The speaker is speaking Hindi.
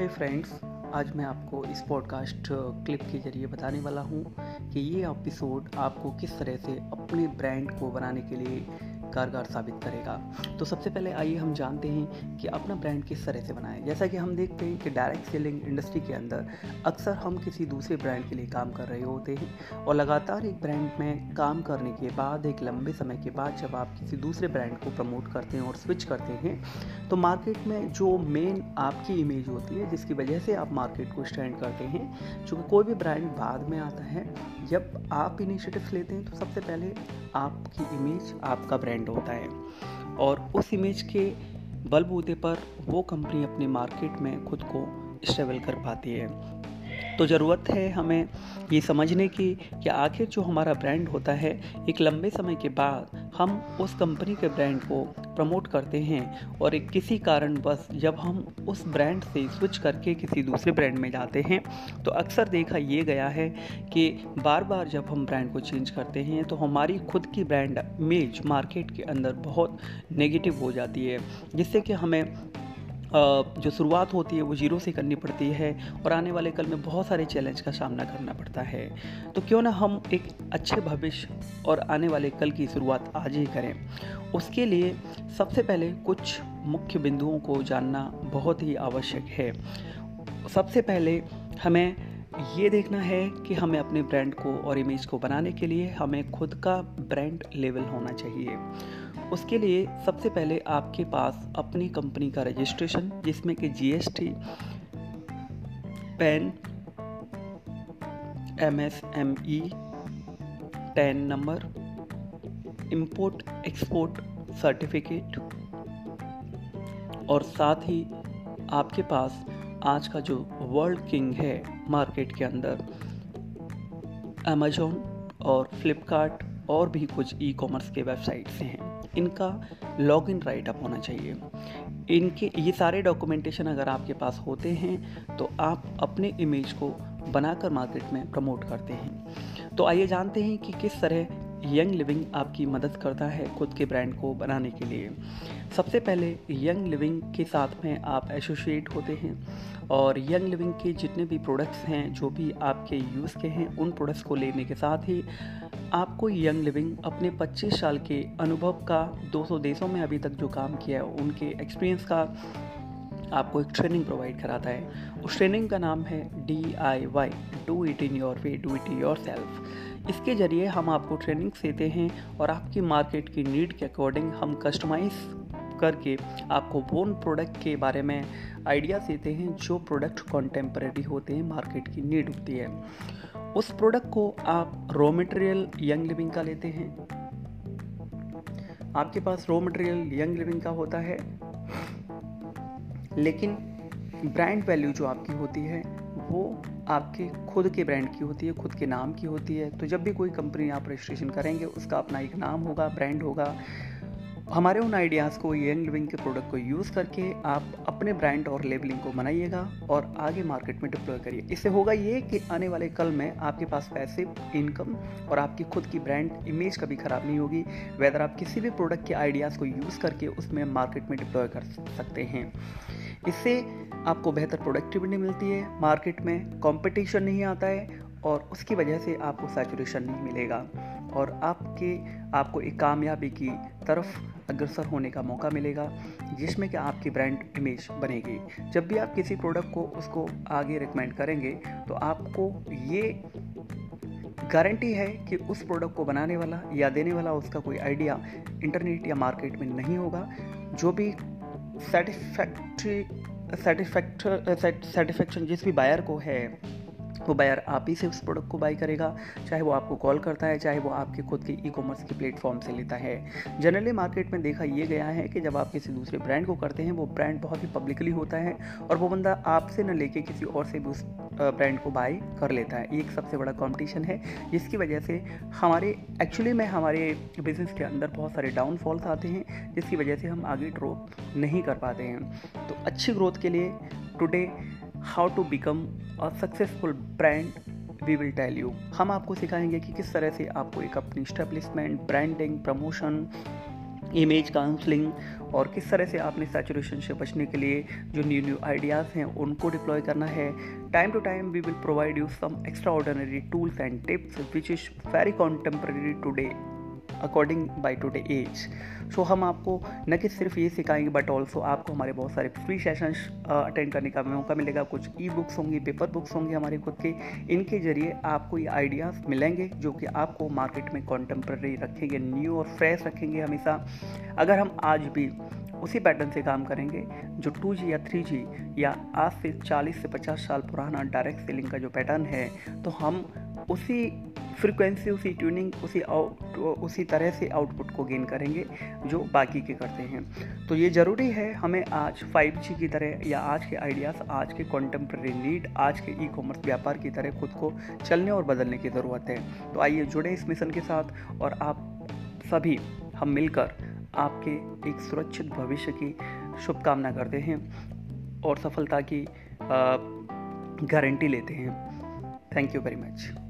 हाय फ्रेंड्स आज मैं आपको इस पॉडकास्ट क्लिप के ज़रिए बताने वाला हूँ कि ये एपिसोड आपको किस तरह से अपने ब्रांड को बनाने के लिए कारगर साबित करेगा। तो सबसे पहले आइए हम जानते हैं कि अपना ब्रांड किस तरह से बनाएँ। जैसा कि हम देखते हैं कि डायरेक्ट सेलिंग इंडस्ट्री के अंदर अक्सर हम किसी दूसरे ब्रांड के लिए काम कर रहे होते हैं और लगातार एक ब्रांड में काम करने के बाद, एक लंबे समय के बाद जब आप किसी दूसरे ब्रांड को प्रमोट करते हैं और स्विच करते हैं तो मार्केट में जो मेन आपकी इमेज होती है, जिसकी वजह से आप मार्केट को स्टैंड करते हैं चूँकि कोई भी ब्रांड बाद में आता है, जब आप इनिशिएटिव लेते हैं तो सबसे पहले आपकी इमेज आपका ब्रांड होता है। और उस इमेज के बलबूते पर वो कंपनी अपने मार्केट में खुद को स्टेबल कर पाती है। तो ज़रूरत है हमें ये समझने की कि आखिर जो हमारा ब्रांड होता है, एक लंबे समय के बाद हम उस कंपनी के ब्रांड को प्रमोट करते हैं और एक किसी कारणवश जब हम उस ब्रांड से स्विच करके किसी दूसरे ब्रांड में जाते हैं तो अक्सर देखा ये गया है कि बार बार जब हम ब्रांड को चेंज करते हैं तो हमारी खुद की ब्रांड इमेज मार्केट के अंदर बहुत नेगेटिव हो जाती है, जिससे कि हमें जो शुरुआत होती है वो ज़ीरो से करनी पड़ती है और आने वाले कल में बहुत सारे चैलेंज का सामना करना पड़ता है। तो क्यों ना हम एक अच्छे भविष्य और आने वाले कल की शुरुआत आज ही करें। उसके लिए सबसे पहले कुछ मुख्य बिंदुओं को जानना बहुत ही आवश्यक है। सबसे पहले हमें ये देखना है कि हमें अपने ब्रांड को और इमेज को बनाने के लिए हमें खुद का ब्रांड लेवल होना चाहिए। उसके लिए सबसे पहले आपके पास अपनी कंपनी का रजिस्ट्रेशन, जिसमें कि GST PAN M S M E ten number import export certificate और साथ ही आपके पास आज का जो वर्ल्ड किंग है मार्केट के अंदर अमेजोन और फ्लिपकार्ट और भी कुछ ई कॉमर्स के वेबसाइट्स हैं। इनका लॉग इन राइट अप होना चाहिए। इनके, ये सारे डॉक्यूमेंटेशन अगर आपके पास होते हैं तो आप अपने इमेज को बनाकर मार्केट में प्रमोट करते हैं। तो आइए जानते हैं कि किस तरह यंग लिविंग आपकी मदद करता है खुद के ब्रांड को बनाने के लिए। सबसे पहले यंग लिविंग के साथ में आप एसोसिएट होते हैं, और यंग लिविंग के जितने भी प्रोडक्ट्स हैं, जो भी आपके यूज़ के हैं, उन प्रोडक्ट्स को लेने के साथ ही आपको यंग लिविंग अपने 25 साल के अनुभव का 200 देशों में अभी तक जो काम किया है, उनके एक्सपीरियंस का आपको एक ट्रेनिंग प्रोवाइड कराता है। उस ट्रेनिंग का नाम है D I Y do it in your way do it in yourself इसके ज़रिए हम आपको ट्रेनिंग्स देते हैं और आपकी मार्केट की नीड के अकॉर्डिंग हम कस्टमाइज करके आपको वो प्रोडक्ट के बारे में आइडिया देते हैं जो प्रोडक्ट कॉन्टेम्प्रेरी होते हैं मार्केट की नीड होती है। उस प्रोडक्ट को आप रॉ मटेरियल यंग लिविंग का लेते हैं। आपके पास रॉ मटेरियल यंग लिविंग का होता है, लेकिन ब्रांड वैल्यू जो आपकी होती है, वो आपके खुद के ब्रांड की होती है, खुद के नाम की होती है। तो जब भी कोई कंपनी आप रजिस्ट्रेशन करेंगे, उसका अपना एक नाम होगा ब्रांड होगा हमारे उन आइडियाज़ को यंग लिविंग के प्रोडक्ट को यूज़ करके आप अपने ब्रांड और लेबलिंग को बनाइएगा और आगे मार्केट में डिप्लॉय करिए। इससे होगा ये कि आने वाले कल में आपके पास पैसे इनकम और आपकी खुद की ब्रांड इमेज कभी ख़राब नहीं होगी। वेदर आप किसी भी प्रोडक्ट के आइडियाज़ को यूज़ करके उसमें मार्केट में डिप्लॉय कर सकते हैं। इससे आपको बेहतर प्रोडक्टिविटी मिलती है। मार्केट में कॉम्पिटिशन नहीं आता है और उसकी वजह से आपको सैचुरेशन नहीं मिलेगा। और आपके, आपको एक कामयाबी की तरफ़ अग्रसर होने का मौका मिलेगा, जिसमें कि आपकी ब्रांड इमेज बनेगी। जब भी आप किसी प्रोडक्ट को, उसको आगे रिकमेंड करेंगे तो आपको ये गारंटी है कि उस प्रोडक्ट को बनाने वाला या देने वाला उसका कोई आइडिया इंटरनेट या मार्केट में नहीं होगा। जो भी सेटिस्फैक्ट्री सेटिस्फैक्ट सेटिस्फैक्शन जिस भी बायर को है वो बायर आप ही से उस प्रोडक्ट को बाई करेगा, चाहे वो आपको कॉल करता है, चाहे वो आपके खुद के ई कॉमर्स के प्लेटफॉर्म से लेता है। जनरली मार्केट में देखा ये गया है कि जब आप किसी दूसरे ब्रांड को करते हैं, वो ब्रांड बहुत ही पब्लिकली होता है और वो बंदा आपसे न लेके किसी और से भी उस ब्रांड को बाई कर लेता है। एक सबसे बड़ा कॉम्पिटिशन है। जिसकी वजह से हमारे एक्चुअली में हमारे बिज़नेस के अंदर बहुत सारे डाउनफॉल्स आते हैं, जिसकी वजह से हम आगे ड्रॉ नहीं कर पाते हैं। तो अच्छी ग्रोथ के लिए today how to become a successful brand we will tell you हम आपको सिखाएँगे कि किस तरह से आपको एक अपनी establishment branding promotion image counselling और किस तरह से आपने सैचुरेशन से बचने के लिए जो न्यू न्यू आइडियाज़ हैं उनको डिप्लॉय करना है। Time to time we will provide you some extraordinary tools and tips which is very contemporary today according by today age so हम आपको न कि सिर्फ़ ये सिखाएँगे बट ऑल्सो आपको हमारे बहुत सारे फ्री सेशंस अटेंड करने का मौका मिलेगा। कुछ ई बुक्स होंगी पेपर बुक्स होंगी हमारे खुद के। इनके ज़रिए आपको ये आइडियाज़ मिलेंगे, जो कि आपको मार्केट में कॉन्टेम्प्रेरी रखेंगे न्यू और फ्रेश रखेंगे हमेशा। अगर हम आज भी उसी पैटर्न से काम करेंगे, जो टू या थ्री या आज से 40 से 50 साल पुराना डायरेक्ट सेलिंग का जो पैटर्न है तो हम उसी फ्रिक्वेंसी उसी ट्यूनिंग, उसी आउट उसी तरह से आउटपुट को गेन करेंगे, जो बाकी के करते हैं। तो ये ज़रूरी है हमें आज 5G की तरह या आज के आइडियाज़ आज के कॉन्टेम्प्रेरी नीड आज के ई कॉमर्स व्यापार की तरह खुद को चलने और बदलने की ज़रूरत है। तो आइए जुड़े इस मिशन के साथ और आप सभी हम मिलकर आपके एक सुरक्षित भविष्य की शुभकामना करते हैं और सफलता की गारंटी लेते हैं। Thank you very much